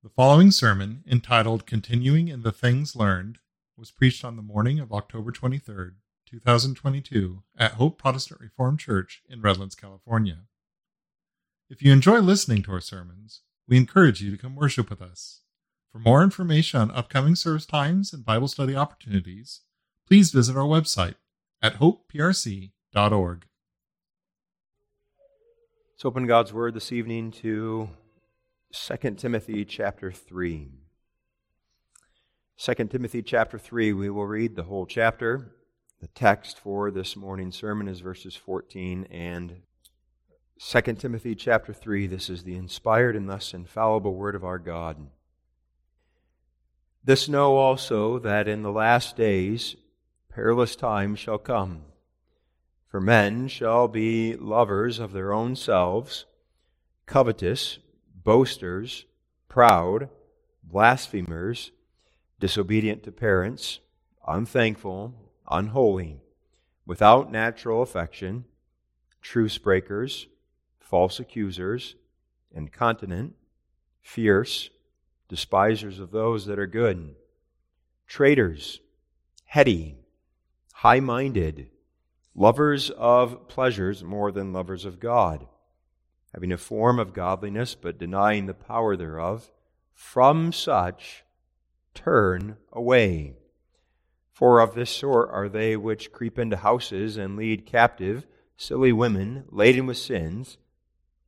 The following sermon, entitled Continuing in the Things Learned, was preached on the morning of October 23rd, 2022, at Hope Protestant Reformed Church in Redlands, California. If you enjoy listening to our sermons, we encourage you to come worship with us. For more information on upcoming service times and Bible study opportunities, please visit our website at hopeprc.org. Let's open God's Word this evening to 2 Timothy chapter 3. 2 Timothy chapter 3, we will read the whole chapter. The text for this morning's sermon is verses 14 and 2 Timothy chapter 3. This is the inspired and thus infallible word of our God. This know also that in the last days perilous times shall come. For men shall be lovers of their own selves, covetous boasters, proud, blasphemers, disobedient to parents, unthankful, unholy, without natural affection, truce breakers, false accusers, incontinent, fierce, despisers of those that are good, traitors, heady, high minded, lovers of pleasures more than lovers of God having a form of godliness, but denying the power thereof, from such turn away. For of this sort are they which creep into houses and lead captive silly women laden with sins,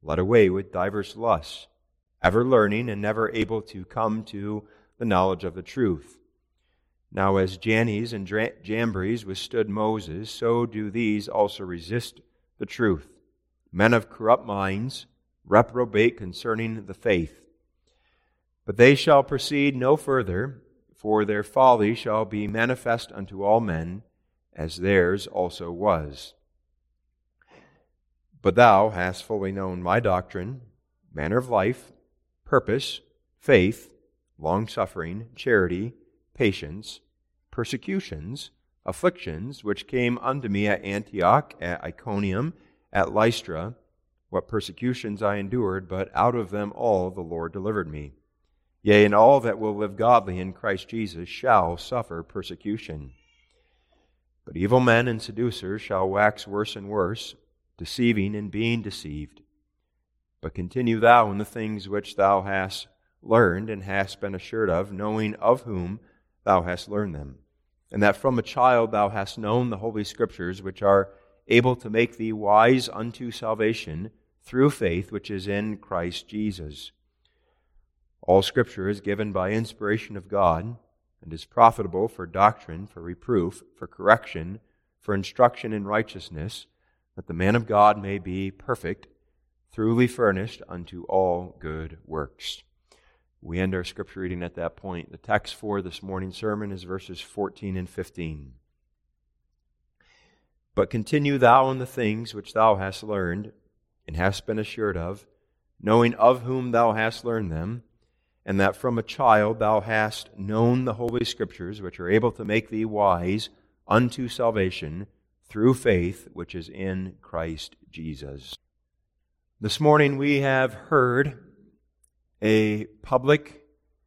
led away with divers lusts, ever learning and never able to come to the knowledge of the truth. Now, as Jannes and Jambres withstood Moses, so do these also resist the truth men of corrupt minds, reprobate concerning the faith. But they shall proceed no further, for their folly shall be manifest unto all men, as theirs also was. But thou hast fully known my doctrine, manner of life, purpose, faith, long suffering, charity, patience, persecutions, afflictions, which came unto me at Antioch, at Iconium, at Lystra, what persecutions I endured, but out of them all the Lord delivered me. Yea, and all that will live godly in Christ Jesus shall suffer persecution. But evil men and seducers shall wax worse and worse, deceiving and being deceived. But continue thou in the things which thou hast learned and hast been assured of, knowing of whom thou hast learned them, and that from a child thou hast known the holy scriptures, which are able to make thee wise unto salvation through faith which is in Christ Jesus. All Scripture is given by inspiration of God and is profitable for doctrine, for reproof, for correction, for instruction in righteousness, that the man of God may be perfect, thoroughly furnished unto all good works. We end our scripture reading at that point. The text for this morning's sermon is verses 14 and 15. But continue thou in the things which thou hast learned and hast been assured of, knowing of whom thou hast learned them, and that from a child thou hast known the Holy Scriptures, which are able to make thee wise unto salvation through faith which is in Christ Jesus. This morning we have heard a public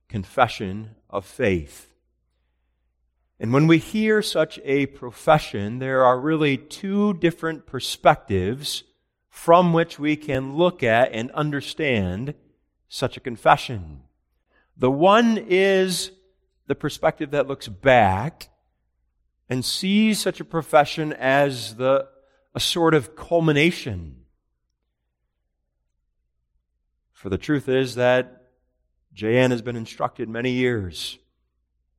confession of faith. And when we hear such a profession, there are really two different perspectives from which we can look at and understand such a confession. The one is the perspective that looks back and sees such a profession as the, a sort of culmination. For the truth is that Jan has been instructed many years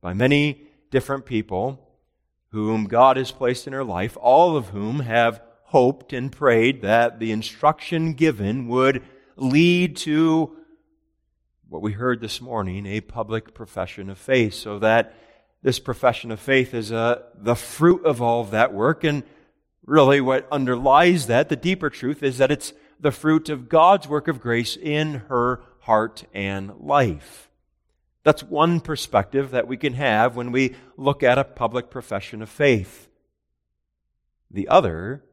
by many different people whom God has placed in her life, all of whom have hoped and prayed that the instruction given would lead to what we heard this morning, a public profession of faith, so that this profession of faith is uh, the fruit of all of that work. And really, what underlies that, the deeper truth, is that it's the fruit of God's work of grace in her heart and life. That's one perspective that we can have when we look at a public profession of faith. The other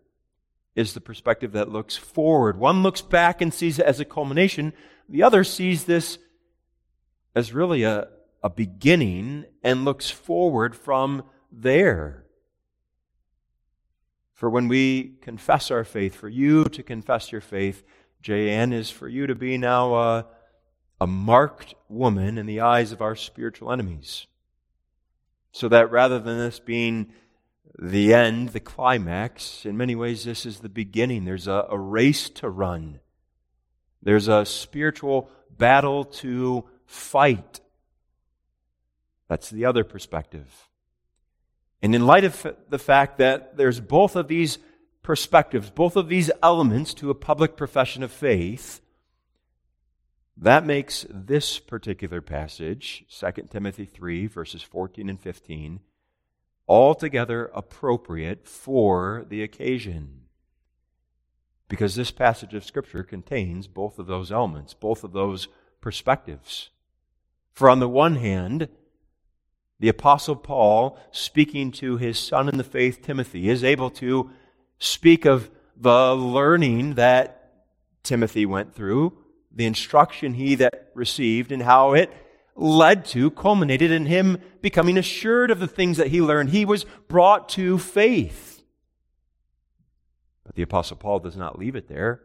is the perspective that looks forward. One looks back and sees it as a culmination, the other sees this as really a, a beginning and looks forward from there. For when we confess our faith, for you to confess your faith, JN, is for you to be now a, a marked woman in the eyes of our spiritual enemies. So that rather than this being the end, the climax, in many ways, this is the beginning. There's a, a race to run, there's a spiritual battle to fight. That's the other perspective. And in light of the fact that there's both of these perspectives, both of these elements to a public profession of faith, that makes this particular passage, 2 Timothy 3, verses 14 and 15, altogether appropriate for the occasion. Because this passage of Scripture contains both of those elements, both of those perspectives. For on the one hand, the Apostle Paul, speaking to his son in the faith, Timothy, is able to speak of the learning that Timothy went through, the instruction he that received, and how it led to, culminated in him becoming assured of the things that he learned. He was brought to faith. But the Apostle Paul does not leave it there.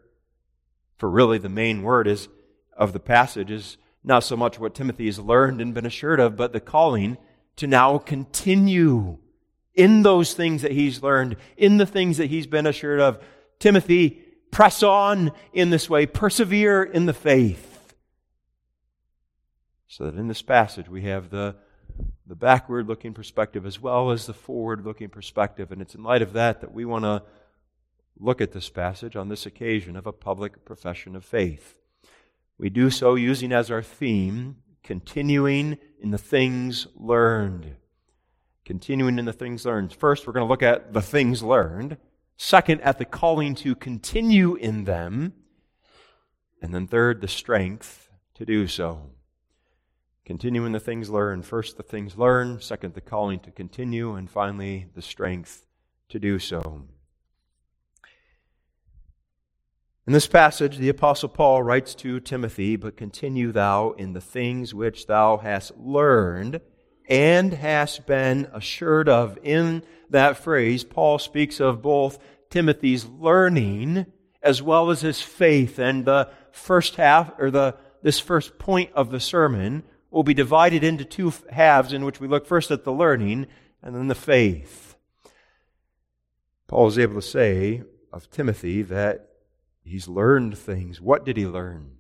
For really, the main word is of the passage is not so much what Timothy has learned and been assured of, but the calling to now continue in those things that he's learned, in the things that he's been assured of. Timothy, press on in this way, persevere in the faith. So that in this passage we have the, the backward looking perspective as well as the forward looking perspective. And it's in light of that that we want to look at this passage on this occasion of a public profession of faith. We do so using as our theme continuing in the things learned. Continuing in the things learned. First, we're going to look at the things learned. Second, at the calling to continue in them. And then third, the strength to do so. Continuing the things learned. First, the things learned. Second, the calling to continue. And finally, the strength to do so. In this passage, the Apostle Paul writes to Timothy, But continue thou in the things which thou hast learned and hast been assured of. In that phrase, Paul speaks of both Timothy's learning as well as his faith. And the first half, or the, this first point of the sermon, will be divided into two halves in which we look first at the learning and then the faith. Paul is able to say of Timothy that He's learned things. What did he learn?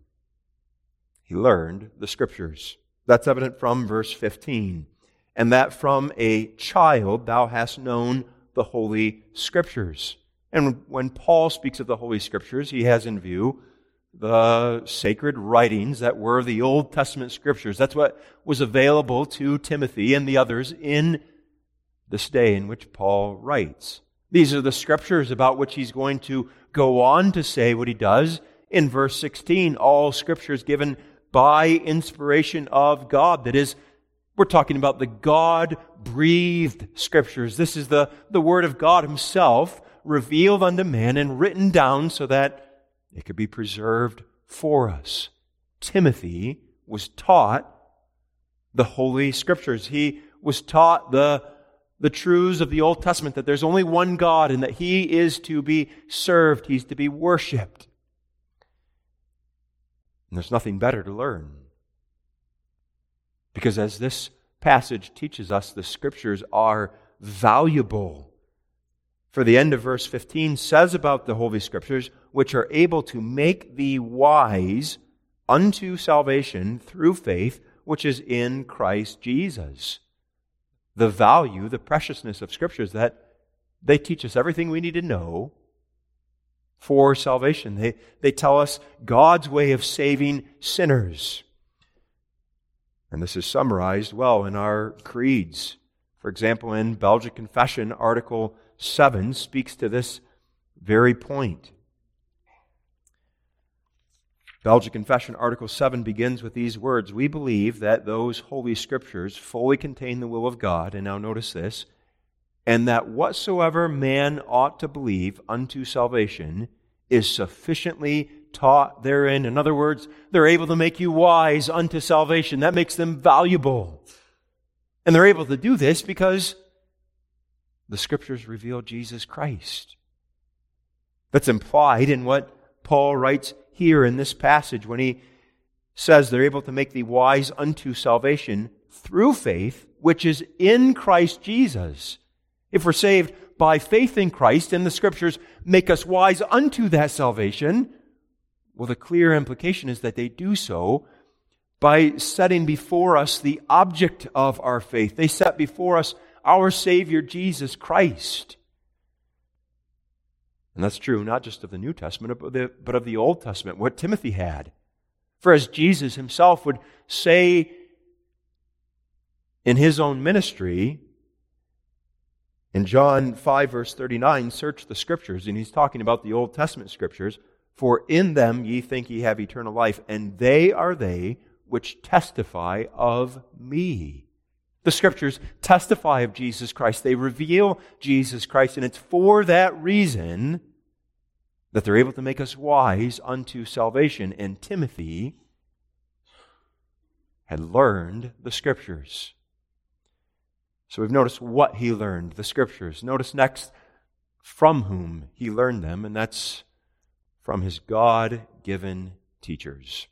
He learned the scriptures. That's evident from verse 15. And that from a child thou hast known the holy scriptures. And when Paul speaks of the holy scriptures, he has in view the sacred writings that were the Old Testament scriptures. That's what was available to Timothy and the others in this day in which Paul writes. These are the scriptures about which he's going to go on to say what he does in verse 16. All scripture is given by inspiration of God. That is, we're talking about the God breathed scriptures. This is the, the word of God himself revealed unto man and written down so that it could be preserved for us. Timothy was taught the Holy Scriptures. He was taught the the truths of the Old Testament that there's only one God and that He is to be served, He's to be worshiped. And there's nothing better to learn. Because as this passage teaches us, the Scriptures are valuable. For the end of verse 15 says about the Holy Scriptures, which are able to make thee wise unto salvation through faith, which is in Christ Jesus the value, the preciousness of scriptures that they teach us everything we need to know for salvation. They, they tell us God's way of saving sinners. And this is summarized well in our creeds. For example, in Belgic Confession, Article 7 speaks to this very point. Belgic Confession, Article 7 begins with these words We believe that those holy scriptures fully contain the will of God. And now notice this and that whatsoever man ought to believe unto salvation is sufficiently taught therein. In other words, they're able to make you wise unto salvation. That makes them valuable. And they're able to do this because the scriptures reveal Jesus Christ. That's implied in what Paul writes here in this passage when he says they're able to make thee wise unto salvation through faith, which is in Christ Jesus. If we're saved by faith in Christ and the scriptures make us wise unto that salvation, well, the clear implication is that they do so by setting before us the object of our faith. They set before us our Savior, Jesus Christ. And that's true not just of the New Testament, but of the Old Testament, what Timothy had. For as Jesus himself would say in his own ministry, in John 5, verse 39, search the scriptures, and he's talking about the Old Testament scriptures, for in them ye think ye have eternal life, and they are they which testify of me. The scriptures testify of Jesus Christ. They reveal Jesus Christ, and it's for that reason that they're able to make us wise unto salvation. And Timothy had learned the scriptures. So we've noticed what he learned, the scriptures. Notice next from whom he learned them, and that's from his God given teachers.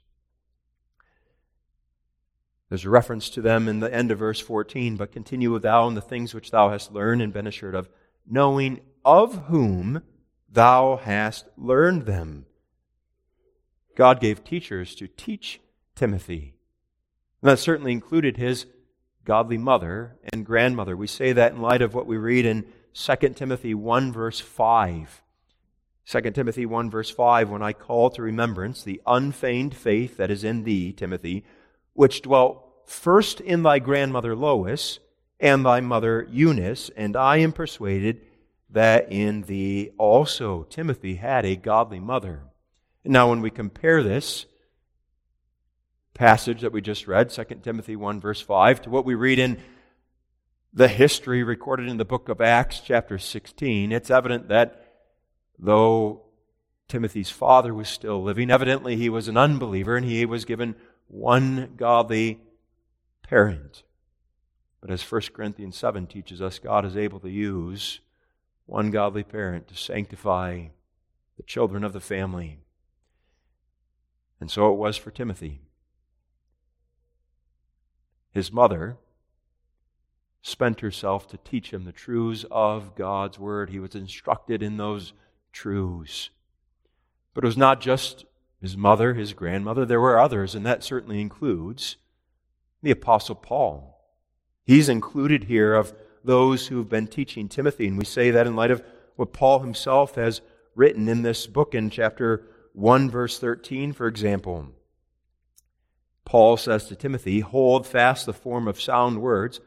There's a reference to them in the end of verse 14, but continue thou in the things which thou hast learned and been assured of, knowing of whom thou hast learned them. God gave teachers to teach Timothy. And that certainly included his godly mother and grandmother. We say that in light of what we read in 2 Timothy 1, verse 5. 2 Timothy 1, verse 5 When I call to remembrance the unfeigned faith that is in thee, Timothy, which dwelt first in thy grandmother Lois and thy mother Eunice, and I am persuaded that in thee also Timothy had a godly mother. Now, when we compare this passage that we just read, 2 Timothy 1, verse 5, to what we read in the history recorded in the book of Acts, chapter 16, it's evident that though Timothy's father was still living, evidently he was an unbeliever and he was given one godly parent. But as 1 Corinthians 7 teaches us, God is able to use one godly parent to sanctify the children of the family. And so it was for Timothy. His mother spent herself to teach him the truths of God's Word. He was instructed in those truths. But it was not just his mother, his grandmother, there were others, and that certainly includes the Apostle Paul. He's included here of those who've been teaching Timothy, and we say that in light of what Paul himself has written in this book in chapter 1, verse 13, for example. Paul says to Timothy, Hold fast the form of sound words,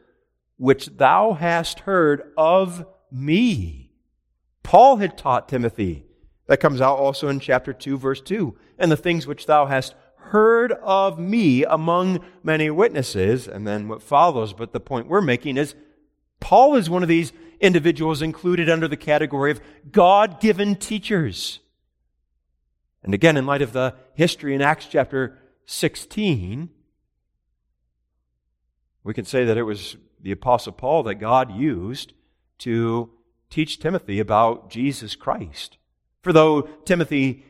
which thou hast heard of me. Paul had taught Timothy. That comes out also in chapter 2, verse 2. And the things which thou hast heard of me among many witnesses. And then what follows, but the point we're making is Paul is one of these individuals included under the category of God given teachers. And again, in light of the history in Acts chapter 16, we can say that it was the Apostle Paul that God used to teach Timothy about Jesus Christ. For though Timothy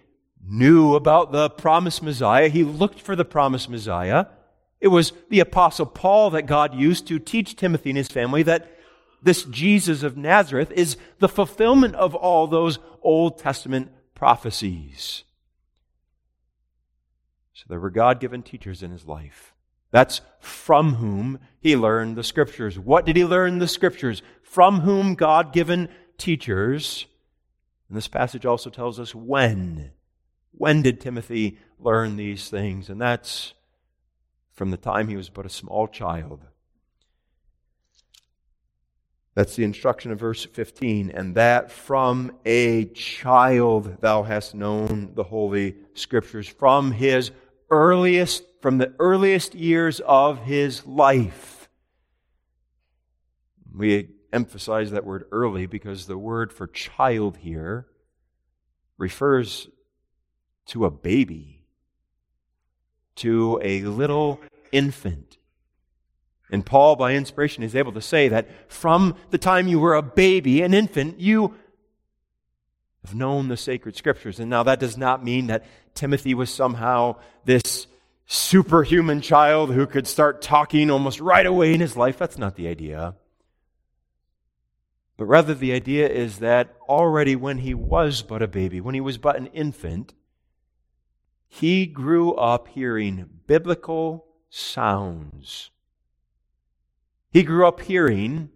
knew about the promised Messiah, he looked for the promised Messiah. It was the Apostle Paul that God used to teach Timothy and his family that this Jesus of Nazareth is the fulfillment of all those Old Testament prophecies. So there were God given teachers in his life. That's from whom he learned the scriptures. What did he learn the scriptures? From whom God given teachers and this passage also tells us when. When did Timothy learn these things? And that's from the time he was but a small child. That's the instruction of verse 15. And that from a child thou hast known the Holy Scriptures. From his earliest, from the earliest years of his life. We emphasize that word early because the word for child here refers to a baby, to a little infant. And Paul, by inspiration, is able to say that from the time you were a baby, an infant, you have known the sacred scriptures. And now that does not mean that Timothy was somehow this superhuman child who could start talking almost right away in his life. That's not the idea. But rather, the idea is that already when he was but a baby, when he was but an infant, he grew up hearing biblical sounds. He grew up hearing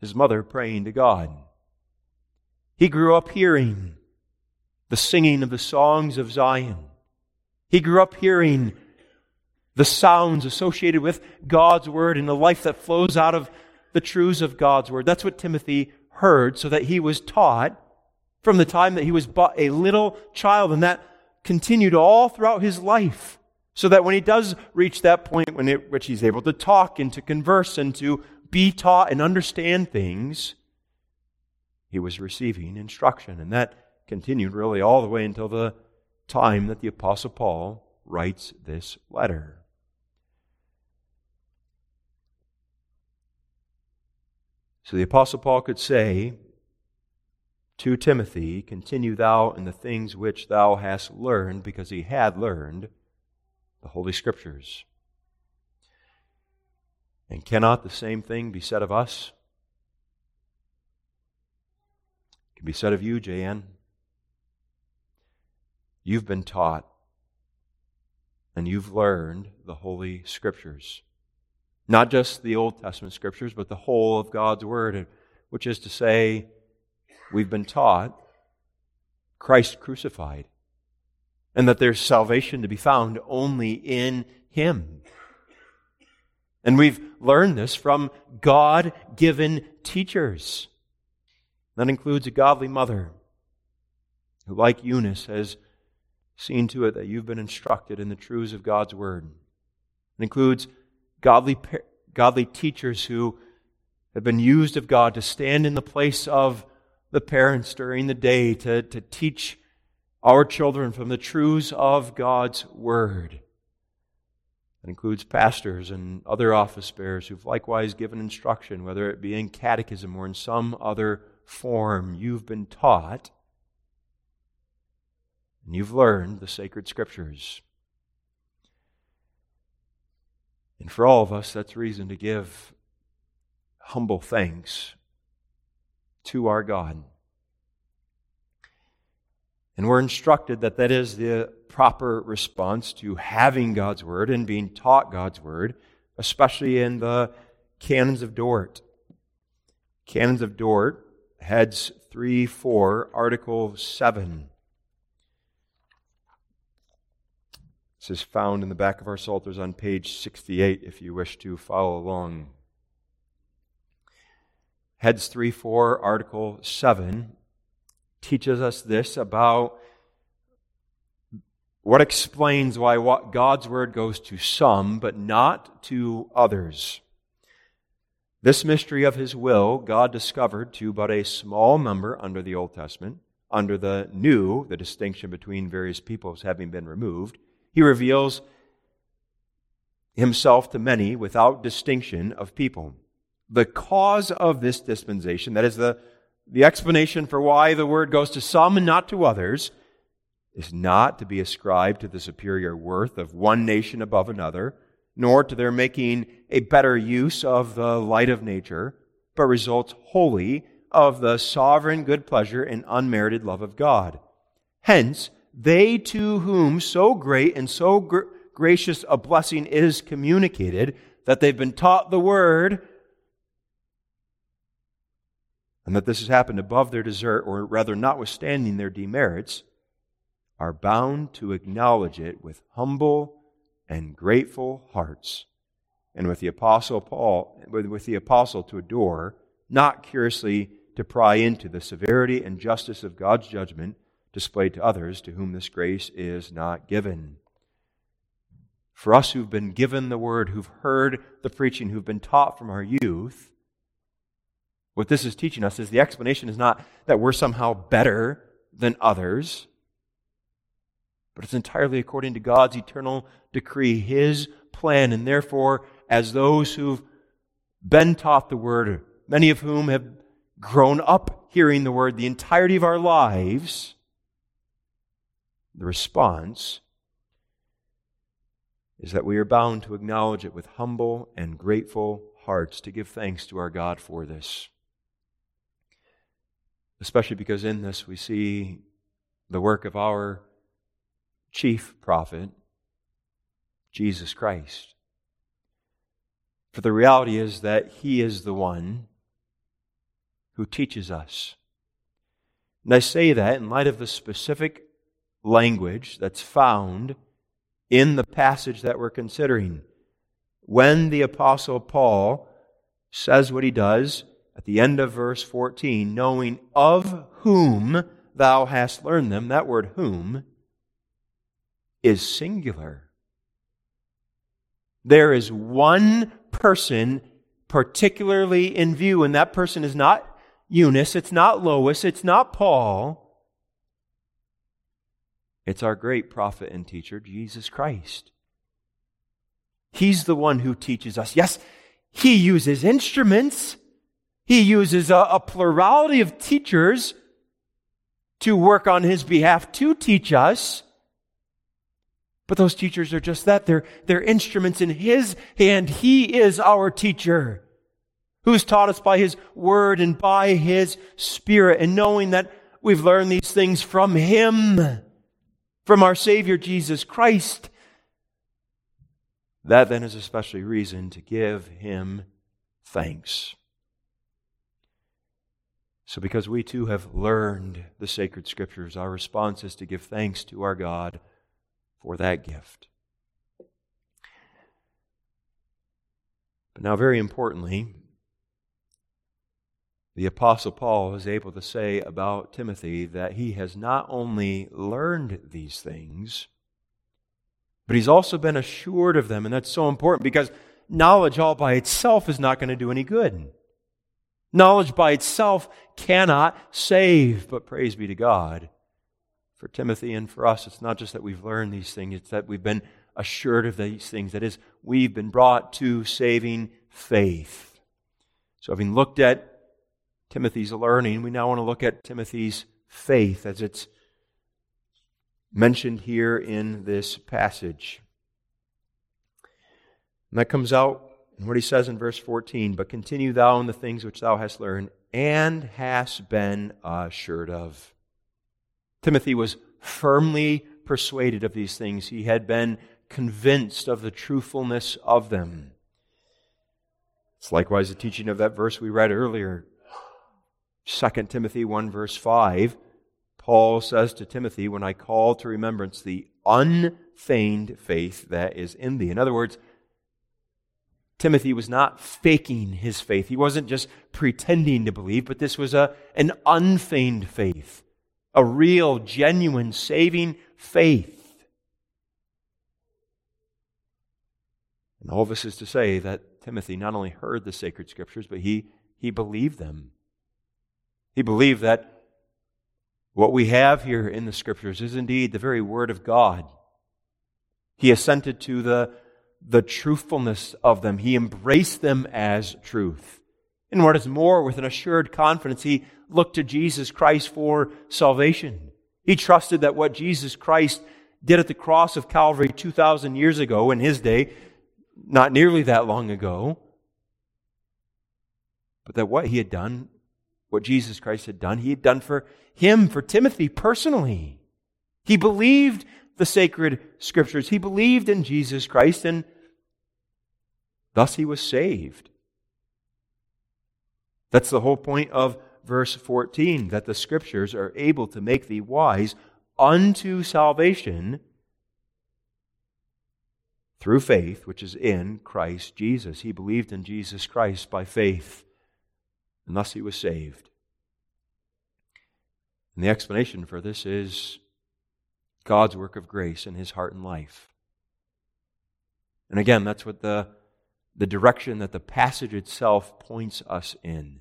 his mother praying to God. He grew up hearing the singing of the songs of Zion. He grew up hearing the sounds associated with God's Word and the life that flows out of the truths of God's Word. That's what Timothy heard, so that he was taught from the time that he was but a little child, and that continued all throughout his life. So that when he does reach that point when it, which he's able to talk and to converse and to be taught and understand things, he was receiving instruction. And that continued really all the way until the time that the Apostle Paul writes this letter. So the Apostle Paul could say to Timothy, Continue thou in the things which thou hast learned, because he had learned the Holy Scriptures. And cannot the same thing be said of us? It can be said of you, Jan. You've been taught and you've learned the Holy Scriptures. Not just the Old Testament Scriptures, but the whole of God's Word, which is to say, we've been taught Christ crucified and that there's salvation to be found only in Him. And we've learned this from God given teachers. That includes a godly mother who, like Eunice, has seen to it that you've been instructed in the truths of God's Word. It includes godly, godly teachers who have been used of God to stand in the place of the parents during the day to, to teach our children from the truths of God's Word. It includes pastors and other office bearers who've likewise given instruction, whether it be in catechism or in some other form you've been taught and you've learned the sacred scriptures. And for all of us, that's reason to give humble thanks to our God. And we're instructed that that is the proper response to having God's Word and being taught God's Word, especially in the canons of Dort. Canons of Dort heads 3, 4, Article 7. This is found in the back of our Psalters on page 68 if you wish to follow along. Heads 3, 4, Article 7 teaches us this about what explains why God's word goes to some but not to others. This mystery of his will, God discovered to but a small number under the Old Testament. Under the New, the distinction between various peoples having been removed, he reveals himself to many without distinction of people. The cause of this dispensation, that is the, the explanation for why the word goes to some and not to others, is not to be ascribed to the superior worth of one nation above another nor to their making a better use of the light of nature, but results wholly of the sovereign good pleasure and unmerited love of God. Hence, they to whom so great and so gr- gracious a blessing is communicated that they've been taught the word, and that this has happened above their desert, or rather, notwithstanding their demerits, are bound to acknowledge it with humble and grateful hearts. And with the apostle Paul, with the apostle to adore, not curiously to pry into the severity and justice of God's judgment displayed to others to whom this grace is not given. For us who've been given the word, who've heard the preaching, who've been taught from our youth, what this is teaching us is the explanation is not that we're somehow better than others, but it's entirely according to God's eternal decree, His plan. And therefore, as those who've been taught the Word, many of whom have grown up hearing the Word the entirety of our lives, the response is that we are bound to acknowledge it with humble and grateful hearts to give thanks to our God for this. Especially because in this we see the work of our chief prophet, Jesus Christ. For the reality is that He is the one who teaches us. And I say that in light of the specific language that's found in the passage that we're considering. When the Apostle Paul says what he does at the end of verse 14, knowing of whom thou hast learned them, that word whom is singular. There is one person particularly in view, and that person is not Eunice, it's not Lois, it's not Paul. It's our great prophet and teacher, Jesus Christ. He's the one who teaches us. Yes, he uses instruments, he uses a, a plurality of teachers to work on his behalf to teach us. But those teachers are just that. They're, they're instruments in His hand. He is our teacher who's taught us by His Word and by His Spirit. And knowing that we've learned these things from Him, from our Savior Jesus Christ, that then is especially reason to give Him thanks. So, because we too have learned the sacred scriptures, our response is to give thanks to our God for that gift. But now, very importantly, the Apostle Paul is able to say about Timothy that he has not only learned these things, but he's also been assured of them. And that's so important because knowledge all by itself is not going to do any good. Knowledge by itself cannot save, but praise be to God for Timothy and for us, it's not just that we've learned these things, it's that we've been assured of these things. That is, we've been brought to saving faith. So, having looked at Timothy's learning, we now want to look at Timothy's faith as it's mentioned here in this passage. And that comes out in what he says in verse 14 But continue thou in the things which thou hast learned and hast been assured of. Timothy was firmly persuaded of these things. He had been convinced of the truthfulness of them. It's likewise the teaching of that verse we read earlier. 2 Timothy 1, verse 5. Paul says to Timothy, When I call to remembrance the unfeigned faith that is in thee. In other words, Timothy was not faking his faith. He wasn't just pretending to believe, but this was a, an unfeigned faith a real, genuine, saving faith. And all this is to say that Timothy not only heard the sacred scriptures, but he, he believed them. He believed that what we have here in the scriptures is indeed the very word of God. He assented to the, the truthfulness of them. He embraced them as truth. And what is more, with an assured confidence, he looked to Jesus Christ for salvation. He trusted that what Jesus Christ did at the cross of Calvary 2,000 years ago in his day, not nearly that long ago, but that what he had done, what Jesus Christ had done, he had done for him, for Timothy personally. He believed the sacred scriptures. He believed in Jesus Christ, and thus he was saved. That's the whole point of verse 14 that the scriptures are able to make thee wise unto salvation through faith, which is in Christ Jesus. He believed in Jesus Christ by faith, and thus he was saved. And the explanation for this is God's work of grace in his heart and life. And again, that's what the, the direction that the passage itself points us in.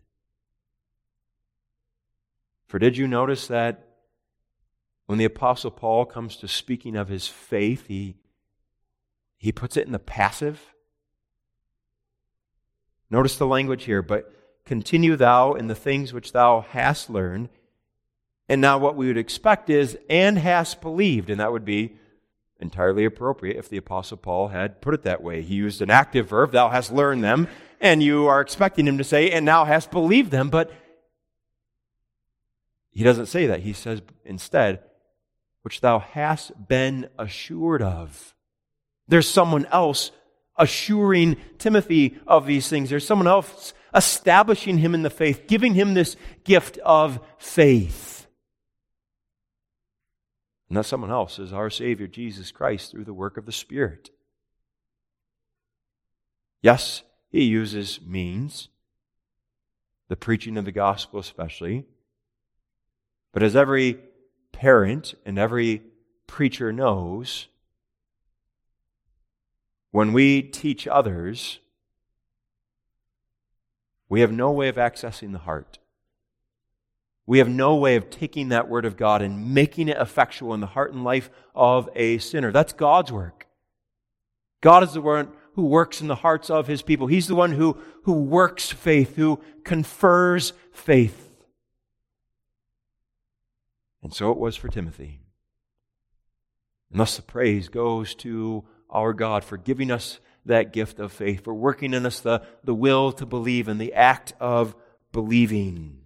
For did you notice that when the Apostle Paul comes to speaking of his faith, he, he puts it in the passive. Notice the language here, but continue thou in the things which thou hast learned. And now, what we would expect is, and hast believed. And that would be entirely appropriate if the Apostle Paul had put it that way. He used an active verb, thou hast learned them, and you are expecting him to say, and now hast believed them. But he doesn't say that. He says instead, which thou hast been assured of. There's someone else assuring Timothy of these things. There's someone else establishing him in the faith, giving him this gift of faith. And that someone else is our Savior, Jesus Christ, through the work of the Spirit. Yes, he uses means, the preaching of the gospel especially. But as every parent and every preacher knows, when we teach others, we have no way of accessing the heart. We have no way of taking that word of God and making it effectual in the heart and life of a sinner. That's God's work. God is the one who works in the hearts of his people. He's the one who, who works faith, who confers faith. And so it was for Timothy. And thus the praise goes to our God for giving us that gift of faith, for working in us the, the will to believe and the act of believing.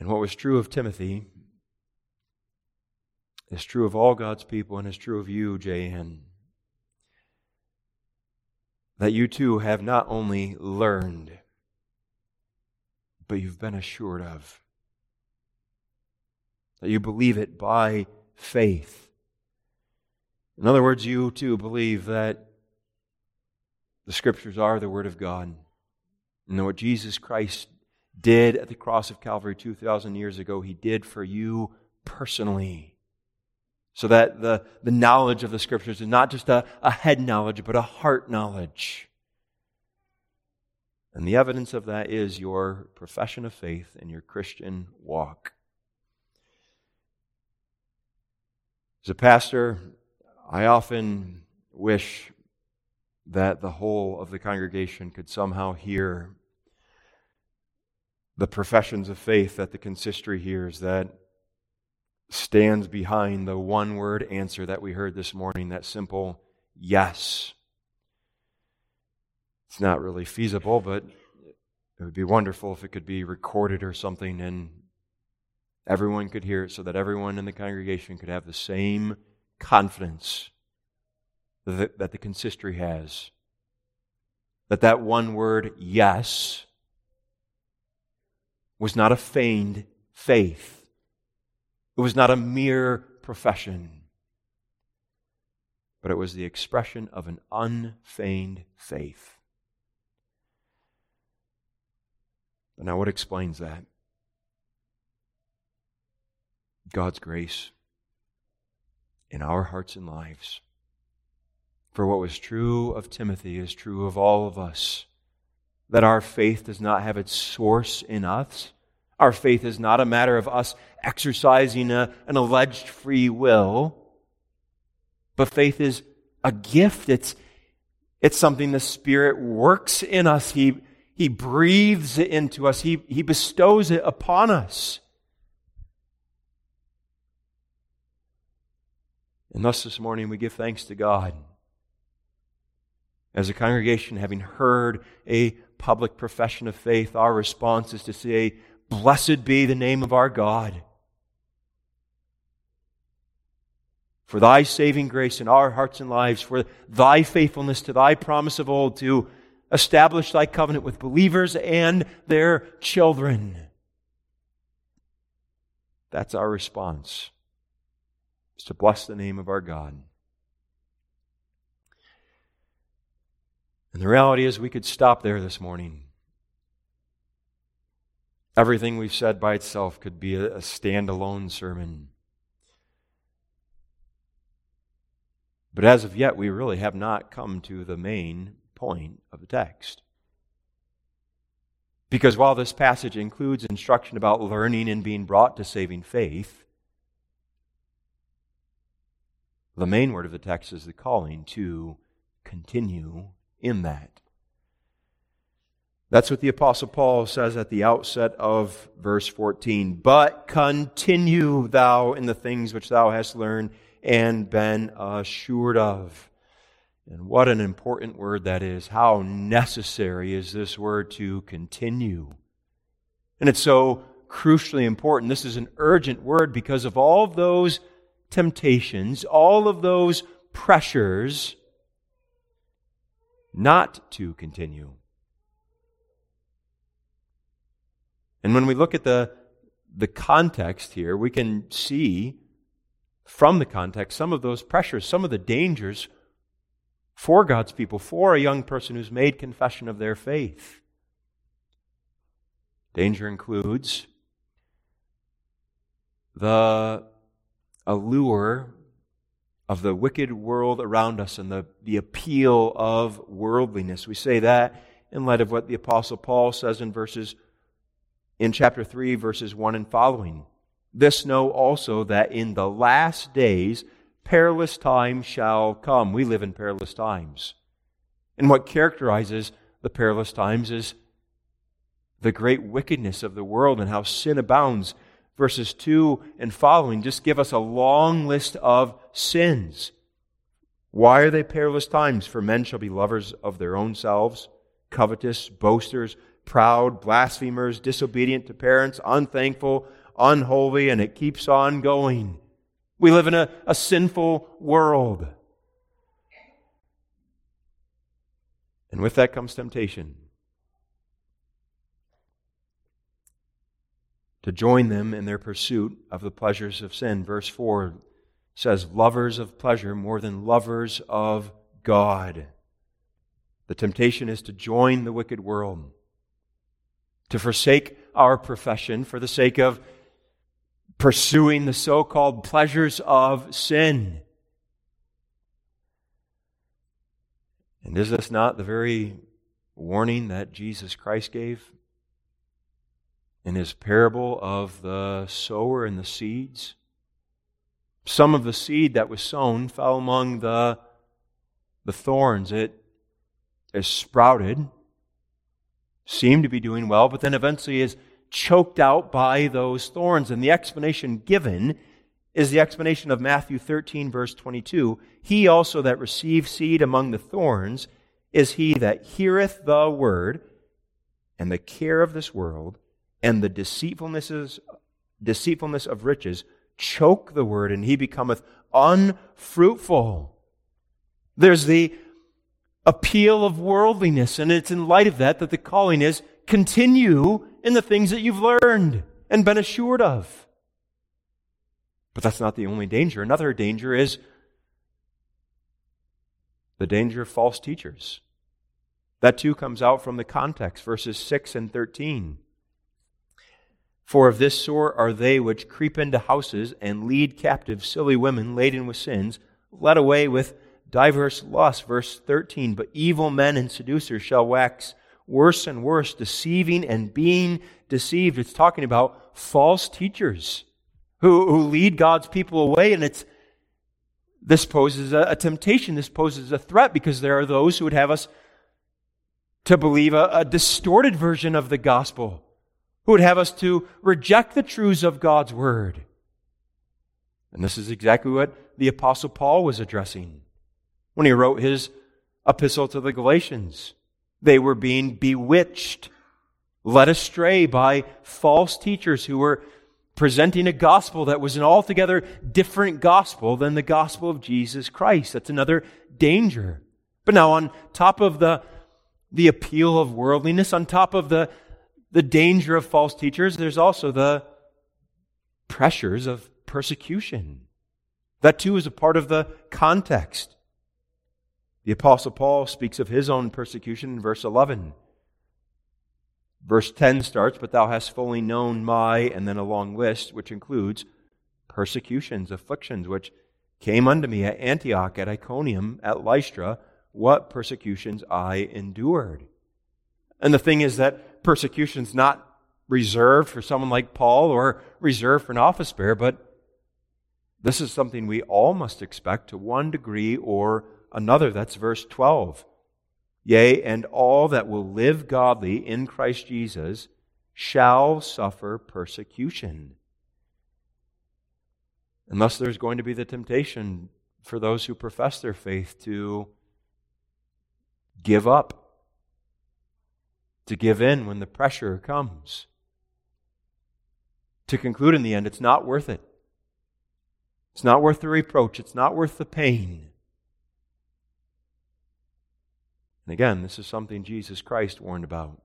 And what was true of Timothy is true of all God's people and is true of you, J.N. That you too have not only learned, but you've been assured of. That you believe it by faith. In other words, you too believe that the Scriptures are the Word of God. And what Jesus Christ did at the cross of Calvary 2,000 years ago, He did for you personally. So that the, the knowledge of the Scriptures is not just a, a head knowledge, but a heart knowledge. And the evidence of that is your profession of faith and your Christian walk. As a pastor, I often wish that the whole of the congregation could somehow hear the professions of faith that the consistory hears that stands behind the one word answer that we heard this morning, that simple yes. It's not really feasible, but it would be wonderful if it could be recorded or something and everyone could hear it so that everyone in the congregation could have the same confidence that, that the consistory has. That that one word, yes, was not a feigned faith. It was not a mere profession, but it was the expression of an unfeigned faith. Now, what explains that? God's grace in our hearts and lives. For what was true of Timothy is true of all of us. That our faith does not have its source in us. Our faith is not a matter of us exercising a, an alleged free will, but faith is a gift. It's, it's something the Spirit works in us. He, he breathes it into us, He, he bestows it upon us. And thus this morning we give thanks to God. As a congregation, having heard a public profession of faith, our response is to say, Blessed be the name of our God. For thy saving grace in our hearts and lives, for thy faithfulness to thy promise of old to establish thy covenant with believers and their children. That's our response, is to bless the name of our God. And the reality is, we could stop there this morning. Everything we've said by itself could be a, standalone sermon. But as of yet, we really have not come to the main point of the text. Because while this passage includes instruction about learning and being brought to saving faith, the main word of the text is the calling to continue in that. That's what the Apostle Paul says at the outset of verse 14. But continue thou in the things which thou hast learned and been assured of. And what an important word that is. How necessary is this word to continue? And it's so crucially important. This is an urgent word because of all of those temptations, all of those pressures not to continue. And when we look at the, the context here, we can see from the context some of those pressures, some of the dangers for God's people, for a young person who's made confession of their faith. Danger includes the allure of the wicked world around us and the, the appeal of worldliness. We say that in light of what the Apostle Paul says in verses in chapter 3, verses 1 and following. This know also that in the last days perilous times shall come. We live in perilous times. And what characterizes the perilous times is the great wickedness of the world and how sin abounds. Verses 2 and following just give us a long list of sins. Why are they perilous times? For men shall be lovers of their own selves, covetous, boasters, proud, blasphemers, disobedient to parents, unthankful, unholy, and it keeps on going. We live in a, a sinful world. And with that comes temptation. To join them in their pursuit of the pleasures of sin. Verse 4 says, Lovers of pleasure more than lovers of God. The temptation is to join the wicked world to forsake our profession for the sake of pursuing the so called pleasures of sin. And is this not the very warning that Jesus Christ gave in his parable of the sower and the seeds? Some of the seed that was sown fell among the, the thorns. It is sprouted seemed to be doing well, but then eventually is choked out by those thorns. And the explanation given is the explanation of Matthew 13, verse 22. He also that received seed among the thorns is he that heareth the word, and the care of this world, and the deceitfulnesses, deceitfulness of riches choke the word, and he becometh unfruitful. There's the appeal of worldliness. And it's in light of that that the calling is continue in the things that you've learned and been assured of. But that's not the only danger. Another danger is the danger of false teachers. That too comes out from the context, verses 6 and 13. For of this sort are they which creep into houses and lead captive silly women laden with sins, led away with diverse lusts. Verse 13, but evil men and seducers shall wax worse and worse, deceiving and being deceived. It's talking about false teachers who, who lead God's people away, and it's this poses a, a, temptation. This poses a threat because there are those who would have us to believe a, a distorted version of the gospel, who would have us to reject the truths of God's word. And this is exactly what the Apostle Paul was addressing when he wrote his epistle to the Galatians. They were being bewitched, led astray by false teachers who were presenting a gospel that was an altogether different gospel than the gospel of Jesus Christ. That's another danger. But now, on top of the, the appeal of worldliness, on top of the, the danger of false teachers, there's also the pressures of persecution. That too is a part of the context. The Apostle Paul speaks of his own persecution in verse 11. Verse 10 starts, But thou hast fully known my, and then a long list, which includes persecutions, afflictions, which came unto me at Antioch, at Iconium, at Lystra, what persecutions I endured. And the thing is that persecution is not reserved for someone like Paul or reserved for an office bearer, but this is something we all must expect to one degree or another. That's verse 12. Yea, and all that will live godly in Christ Jesus shall suffer persecution. Unless there's going to be the temptation for those who profess their faith to give up, to give in when the pressure comes, to conclude in the end, it's not worth it. It's not worth the reproach. It's not worth the pain. And again, this is something Jesus Christ warned about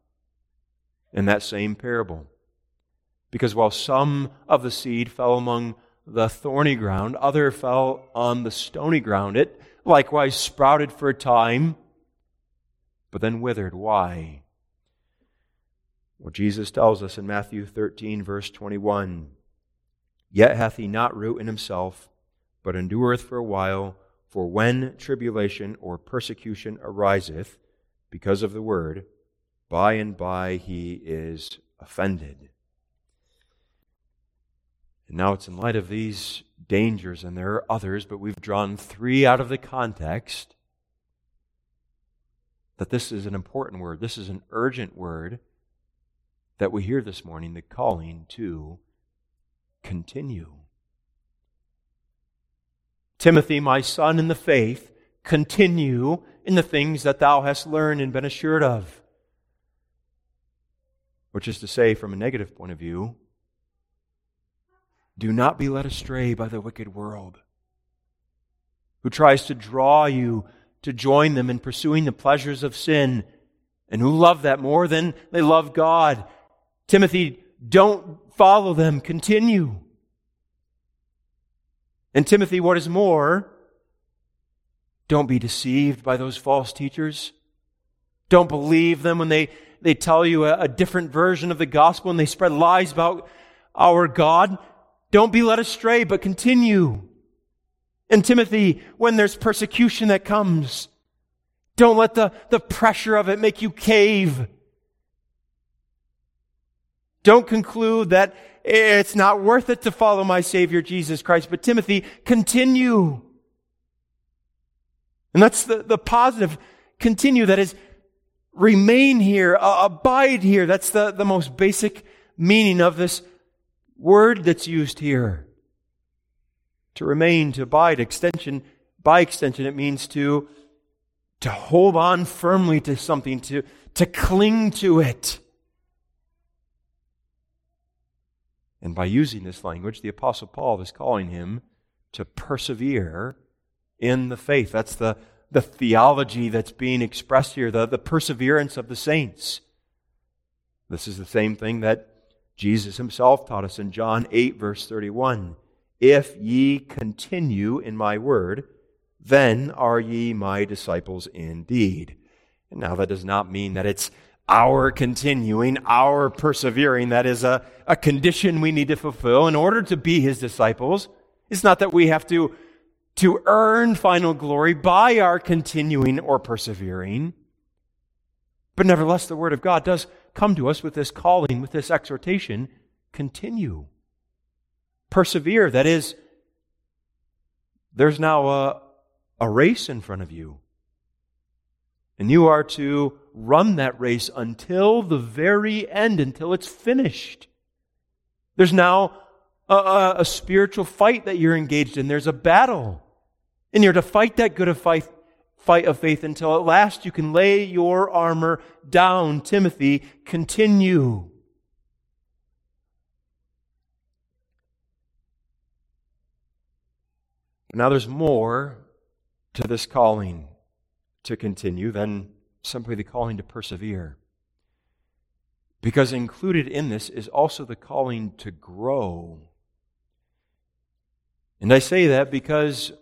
in that same parable. Because while some of the seed fell among the thorny ground, other fell on the stony ground, it likewise sprouted for a time, but then withered. Why? Well, Jesus tells us in Matthew 13, verse 21 Yet hath he not root in himself, but endureth for a while. For when tribulation or persecution ariseth because of the word, by and by he is offended. And now it's in light of these dangers, and there are others, but we've drawn three out of the context, that this is an important word. This is an urgent word that we hear this morning the calling to continue. Timothy, my son in the faith, continue in the things that thou hast learned and been assured of. Which is to say, from a negative point of view, do not be led astray by the wicked world, who tries to draw you to join them in pursuing the pleasures of sin, and who love that more than they love God. Timothy, don't follow them, continue. And Timothy, what is more, don't be deceived by those false teachers. Don't believe them when they, they tell you a, a different version of the gospel and they spread lies about our God. Don't be led astray, but continue. And Timothy, when there's persecution that comes, don't let the, the pressure of it make you cave. Don't conclude that it's not worth it to follow my Savior Jesus Christ. But Timothy, continue. And that's the, the positive. Continue. That is, remain here, uh, abide here. That's the, the most basic meaning of this word that's used here. To remain, to abide, extension, by extension, it means to, to hold on firmly to something, to, to cling to it. And by using this language, the Apostle Paul is calling him to persevere in the faith. That's the, the theology that's being expressed here, the, the perseverance of the saints. This is the same thing that Jesus himself taught us in John 8, verse 31. If ye continue in my word, then are ye my disciples indeed. And now that does not mean that it's our continuing, our persevering. That is a, a condition we need to fulfill in order to be his disciples. It's not that we have to, to earn final glory by our continuing or persevering. But nevertheless, the Word of God does come to us with this calling, with this exhortation continue. Persevere. That is, there's now a, a race in front of you. And you are to run that race until the very end, until it's finished. There's now a, a, a, spiritual fight that you're engaged in. There's a battle. And you're to fight that good of fight, fight of faith until at last you can lay your armor down. Timothy, continue. Now there's more to this calling to continue than simply the calling to persevere. Because included in this is also the calling to grow. And I say that because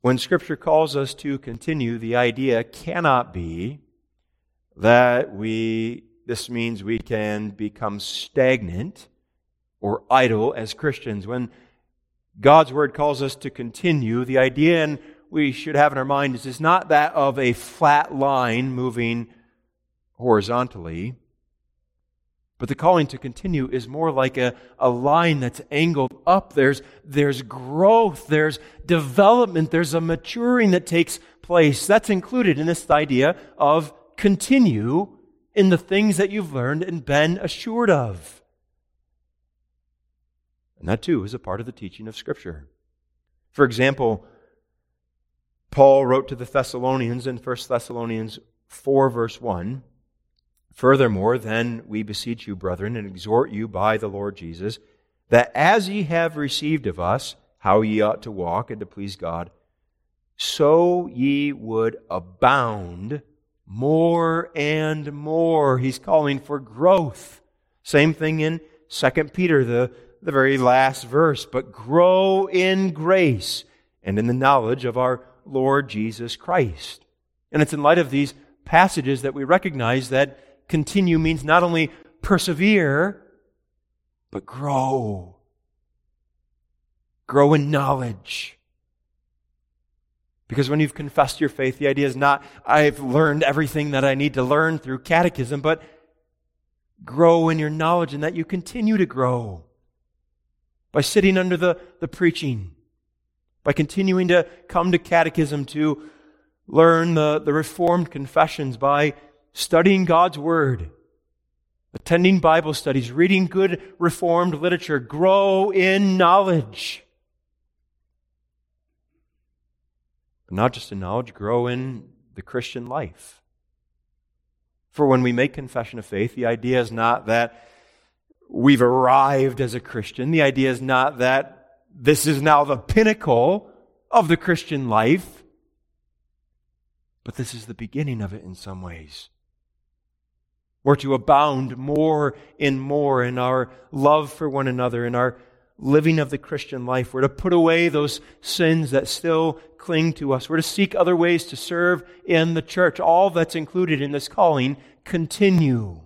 when Scripture calls us to continue, the idea cannot be that we, this means we can become stagnant or idle as Christians. When God's Word calls us to continue, the idea in we should have in our mind is, not that of a flat line moving horizontally. But the calling to continue is more like a, a line that's angled up. There's, there's growth, there's development, there's a maturing that takes place. That's included in this idea of continue in the things that you've learned and been assured of. And that too is a part of the teaching of Scripture. For example, Paul wrote to the Thessalonians in 1 Thessalonians 4, verse 1 Furthermore, then we beseech you, brethren, and exhort you by the Lord Jesus, that as ye have received of us how ye ought to walk and to please God, so ye would abound more and more. He's calling for growth. Same thing in 2 Peter, the, the very last verse. But grow in grace and in the knowledge of our Lord Jesus Christ. And it's in light of these passages that we recognize that continue means not only persevere, but grow. Grow in knowledge. Because when you've confessed your faith, the idea is not, I've learned everything that I need to learn through catechism, but grow in your knowledge and that you continue to grow by sitting under the, the preaching, by continuing to come to catechism to learn the, the Reformed confessions, by studying God's Word, attending Bible studies, reading good Reformed literature, grow in knowledge. But not just in knowledge, grow in the Christian life. For when we make confession of faith, the idea is not that we've arrived as a Christian. The idea is not that this is now the pinnacle of the Christian life. But this is the beginning of it in some ways. We're to abound more and more in our love for one another, in our living of the Christian life. We're to put away those sins that still cling to us. We're to seek other ways to serve in the church. All that's included in this calling, continue.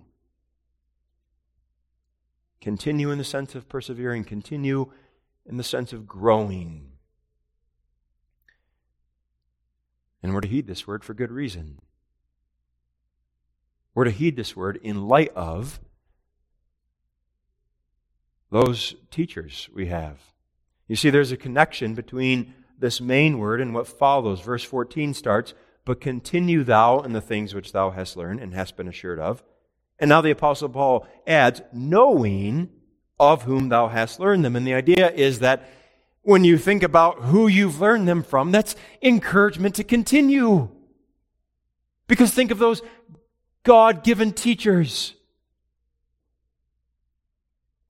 Continue in the sense of persevering, continue in the sense of growing. And we're to heed this word for good reason. We're to heed this word in light of those teachers we have. You see, there's a connection between this main word and what follows. Verse 14 starts, But continue thou in the things which thou hast learned and hast been assured of. And now the Apostle Paul adds, knowing of whom thou hast learned them. And the idea is that when you think about who you've learned them from, that's encouragement to continue. Because think of those God given teachers,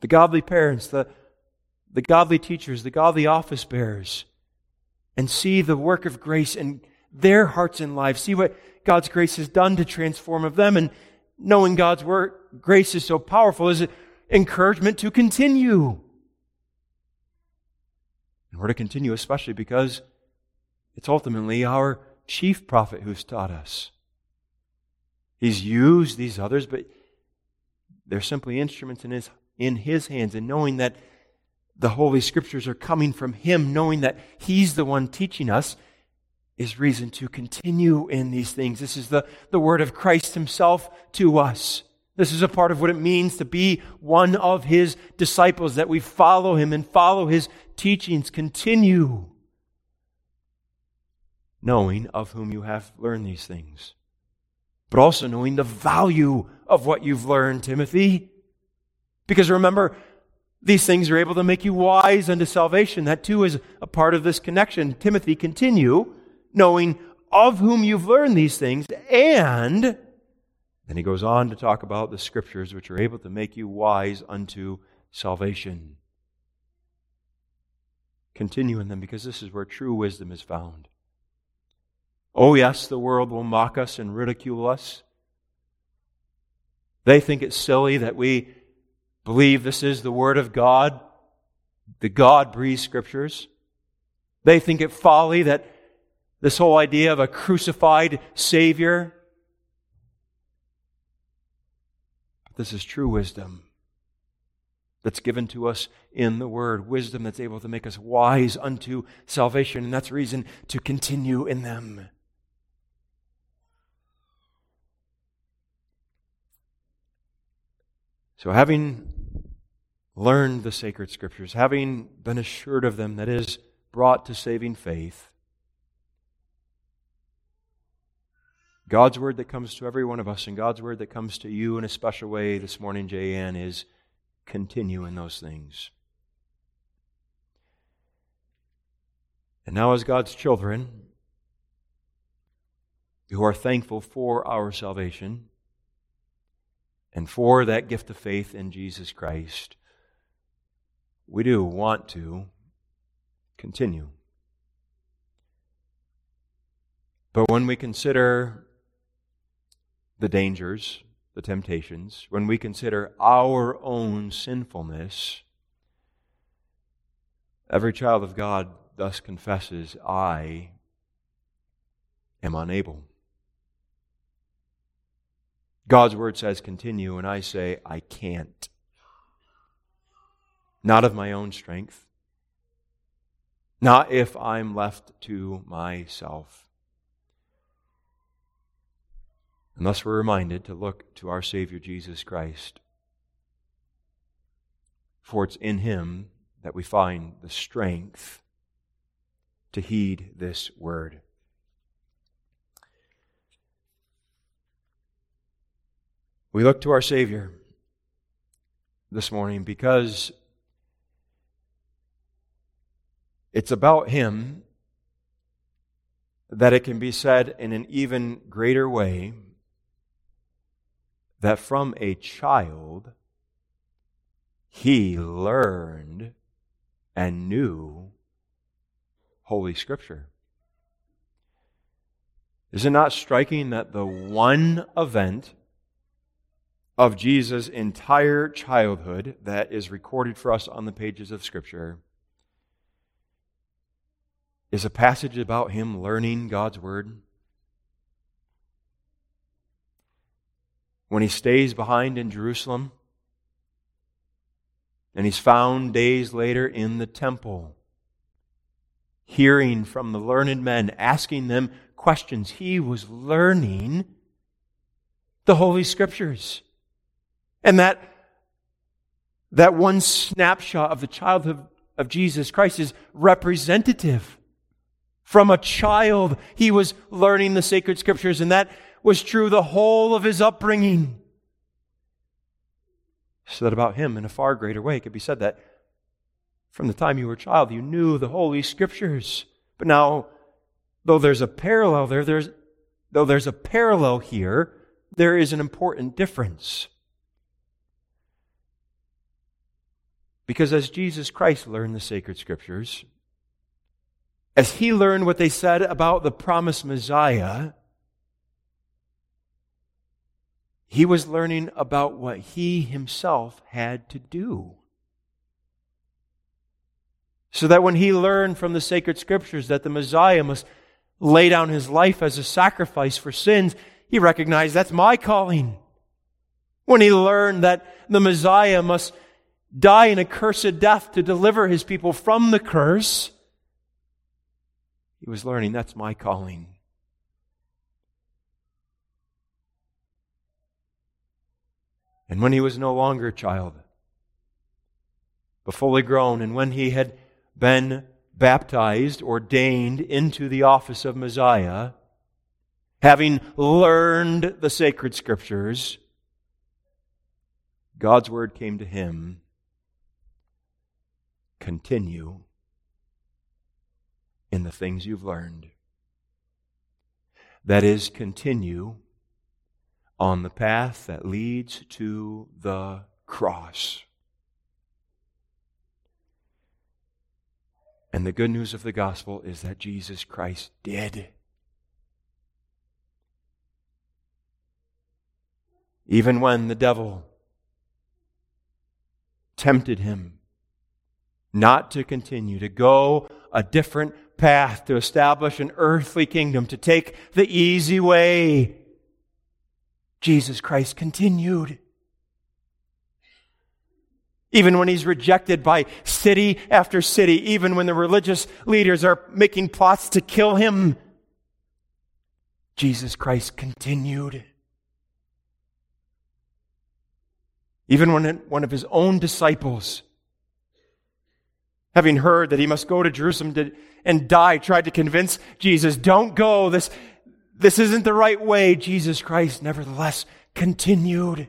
the godly parents, the, the godly teachers, the godly office bearers, and see the work of grace in their hearts and lives. See what God's grace has done to transform of them. And knowing God's work, grace is so powerful is it encouragement to continue. And we're to continue, especially because it's ultimately our chief prophet who's taught us. He's used these others, but they're simply instruments in his, in his hands. And knowing that the Holy Scriptures are coming from him, knowing that he's the one teaching us, is reason to continue in these things. This is the, the word of Christ himself to us. This is a part of what it means to be one of his disciples, that we follow him and follow his teachings. Continue knowing of whom you have learned these things but also knowing the value of what you've learned, Timothy. Because remember, these things are able to make you wise unto salvation. That too is a part of this connection. Timothy, continue knowing of whom you've learned these things, and then he goes on to talk about the scriptures which are able to make you wise unto salvation. Continue in them because this is where true wisdom is found. Oh, yes, the world will mock us and ridicule us. They think it's silly that we believe this is the Word of God, the God breathed Scriptures. They think it folly that this whole idea of a crucified Savior. But this is true wisdom that's given to us in the Word, wisdom that's able to make us wise unto salvation, and that's reason to continue in them. So, having learned the sacred scriptures, having been assured of them, that is, brought to saving faith, God's word that comes to every one of us and God's word that comes to you in a special way this morning, J.N., is continue in those things. And now, as God's children who are thankful for our salvation and for that gift of faith in Jesus Christ, we do want to continue. But when we consider the dangers, the temptations, when we consider our own sinfulness, every child of God thus confesses, I am unable. God's word says, continue, and I say, I can't. Not of my own strength. Not if I'm left to myself. And thus we're reminded to look to our Savior Jesus Christ. For it's in Him that we find the strength to heed this word. We look to our Savior this morning because it's about Him that it can be said in an even greater way that from a child he learned and knew Holy Scripture. Is it not striking that the one event of Jesus' entire childhood that is recorded for us on the pages of Scripture is a passage about him learning God's Word? When he stays behind in Jerusalem, and he's found days later in the temple, hearing from the learned men, asking them questions. He was learning the Holy Scriptures. And that, that one snapshot of the childhood of Jesus Christ is representative. From a child, he was learning the sacred scriptures, and that was true the whole of his upbringing. So that about him, in a far greater way, it could be said that from the time you were a child, you knew the Holy Scriptures. But now, though there's a parallel there, there's, though there's a parallel here, there is an important difference. Because as Jesus Christ learned the sacred scriptures, as he learned what they said about the promised Messiah, he was learning about what he himself had to do. So that when he learned from the sacred scriptures that the Messiah must lay down his life as a sacrifice for sins, he recognized that's my calling. When he learned that the Messiah must die an accursed death to deliver his people from the curse, he was learning that's my calling. And when he was no longer a child, but fully grown, and when he had been baptized, ordained into the office of Messiah, having learned the sacred scriptures, God's word came to him continue in the things you've learned. That is, continue on the path that leads to the cross. And the good news of the gospel is that Jesus Christ did. Even when the devil tempted him not to continue, to go a different path, to establish an earthly kingdom, to take the easy way. Jesus Christ continued. Even when he's rejected by city after city, even when the religious leaders are making plots to kill him, Jesus Christ continued. Even when one of his own disciples, having heard that he must go to Jerusalem and die, tried to convince Jesus, don't go. This, this isn't the right way. Jesus Christ, nevertheless, continued.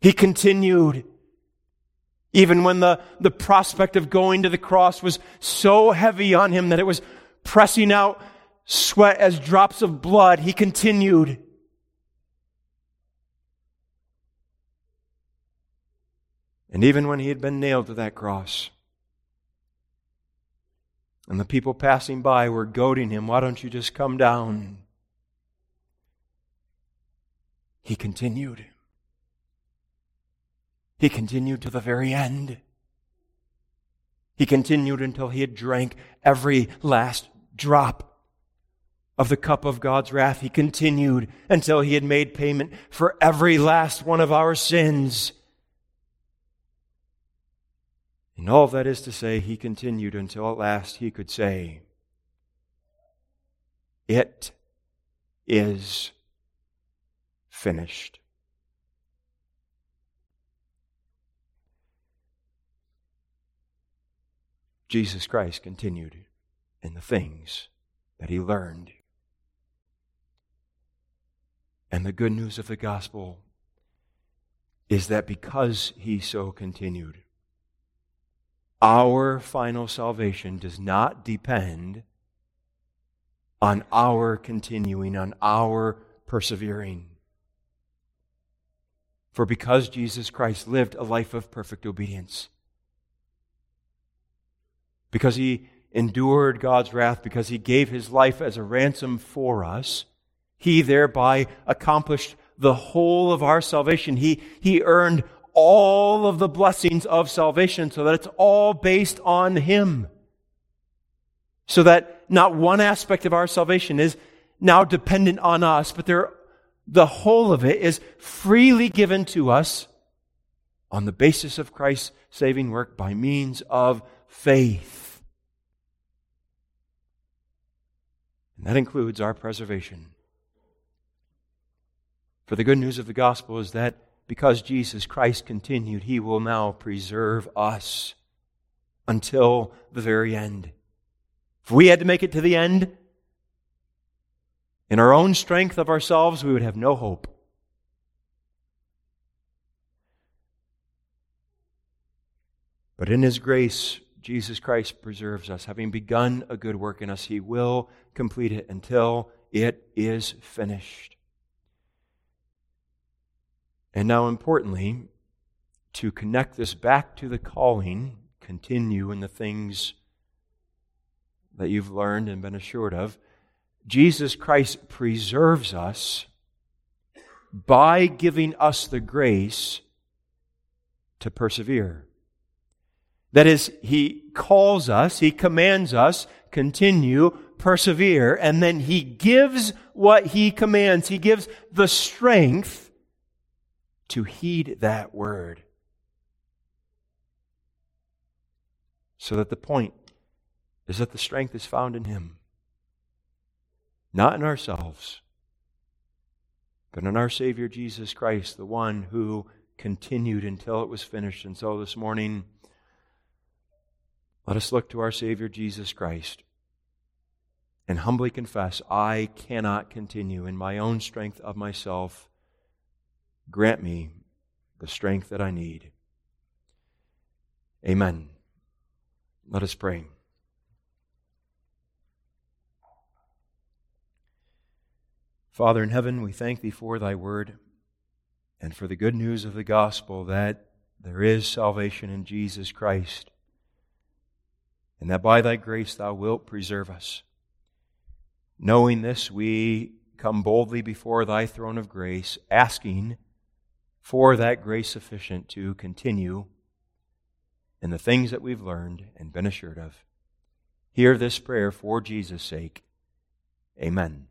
He continued. Even when the, the prospect of going to the cross was so heavy on him that it was pressing out sweat as drops of blood, he continued. And even when he had been nailed to that cross, and the people passing by were goading him, Why don't you just come down? He continued. He continued to the very end. He continued until he had drank every last drop of the cup of God's wrath. He continued until he had made payment for every last one of our sins. And all that is to say, he continued until at last he could say, It is finished. Jesus Christ continued in the things that he learned. And the good news of the gospel is that because he so continued, our final salvation does not depend on our continuing, on our persevering. For because Jesus Christ lived a life of perfect obedience, because he endured God's wrath, because he gave his life as a ransom for us, he thereby accomplished the whole of our salvation. He, he earned all of the blessings of salvation so that it's all based on Him. So that not one aspect of our salvation is now dependent on us, but the whole of it is freely given to us on the basis of Christ's saving work by means of faith. And that includes our preservation. For the good news of the gospel is that because Jesus Christ continued, he will now preserve us until the very end. If we had to make it to the end, in our own strength of ourselves, we would have no hope. But in His grace, Jesus Christ preserves us. Having begun a good work in us, He will complete it until it is finished. And now, importantly, to connect this back to the calling, continue in the things that you've learned and been assured of, Jesus Christ preserves us by giving us the grace to persevere. That is, He calls us, He commands us, continue, persevere, and then He gives what He commands. He gives the strength to heed that word. So that the point is that the strength is found in Him, not in ourselves, but in our Savior Jesus Christ, the one who continued until it was finished. And so this morning, let us look to our Savior Jesus Christ and humbly confess I cannot continue in my own strength of myself Grant me the strength that I need. Amen. Let us pray. Father in heaven, we thank thee for thy word and for the good news of the gospel that there is salvation in Jesus Christ, and that by thy grace thou wilt preserve us. Knowing this, we come boldly before thy throne of grace, asking for that grace sufficient to continue in the things that we've learned and been assured of. Hear this prayer for Jesus' sake. Amen.